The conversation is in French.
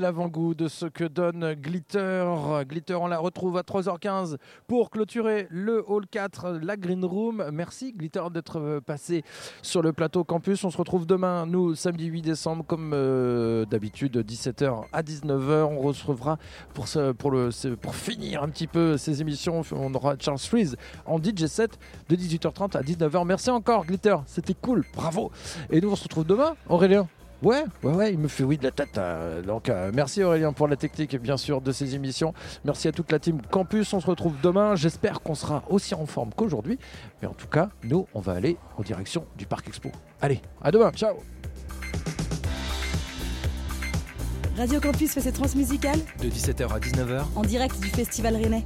avant-goût de ce que donne Glitter. Glitter, on la retrouve à 3h15 pour clôturer le Hall 4, la Green Room. Merci Glitter d'être euh, passé sur le plateau campus. On se retrouve demain, nous, samedi 8 décembre, comme euh, d'habitude, 17h à 19h. On recevra pour, pour, le, pour finir un petit peu ces émissions, on aura Charles Freeze en DJ 7 de 18h30 à 19h. Merci encore Glitter, c'était cool, bravo. Et nous, on se retrouve demain, Aurélien. Ouais, ouais, ouais, il me fait oui de la tête. euh, donc, euh, merci Aurélien pour la technique, bien sûr, de ces émissions. Merci à toute la team Campus. On se retrouve demain. J'espère qu'on sera aussi en forme qu'aujourd'hui. Mais en tout cas, nous, on va aller en direction du Parc Expo. Allez, à demain. Ciao. Radio Campus fait ses transmusicales De 17h à 19h, en direct du Festival Rennais.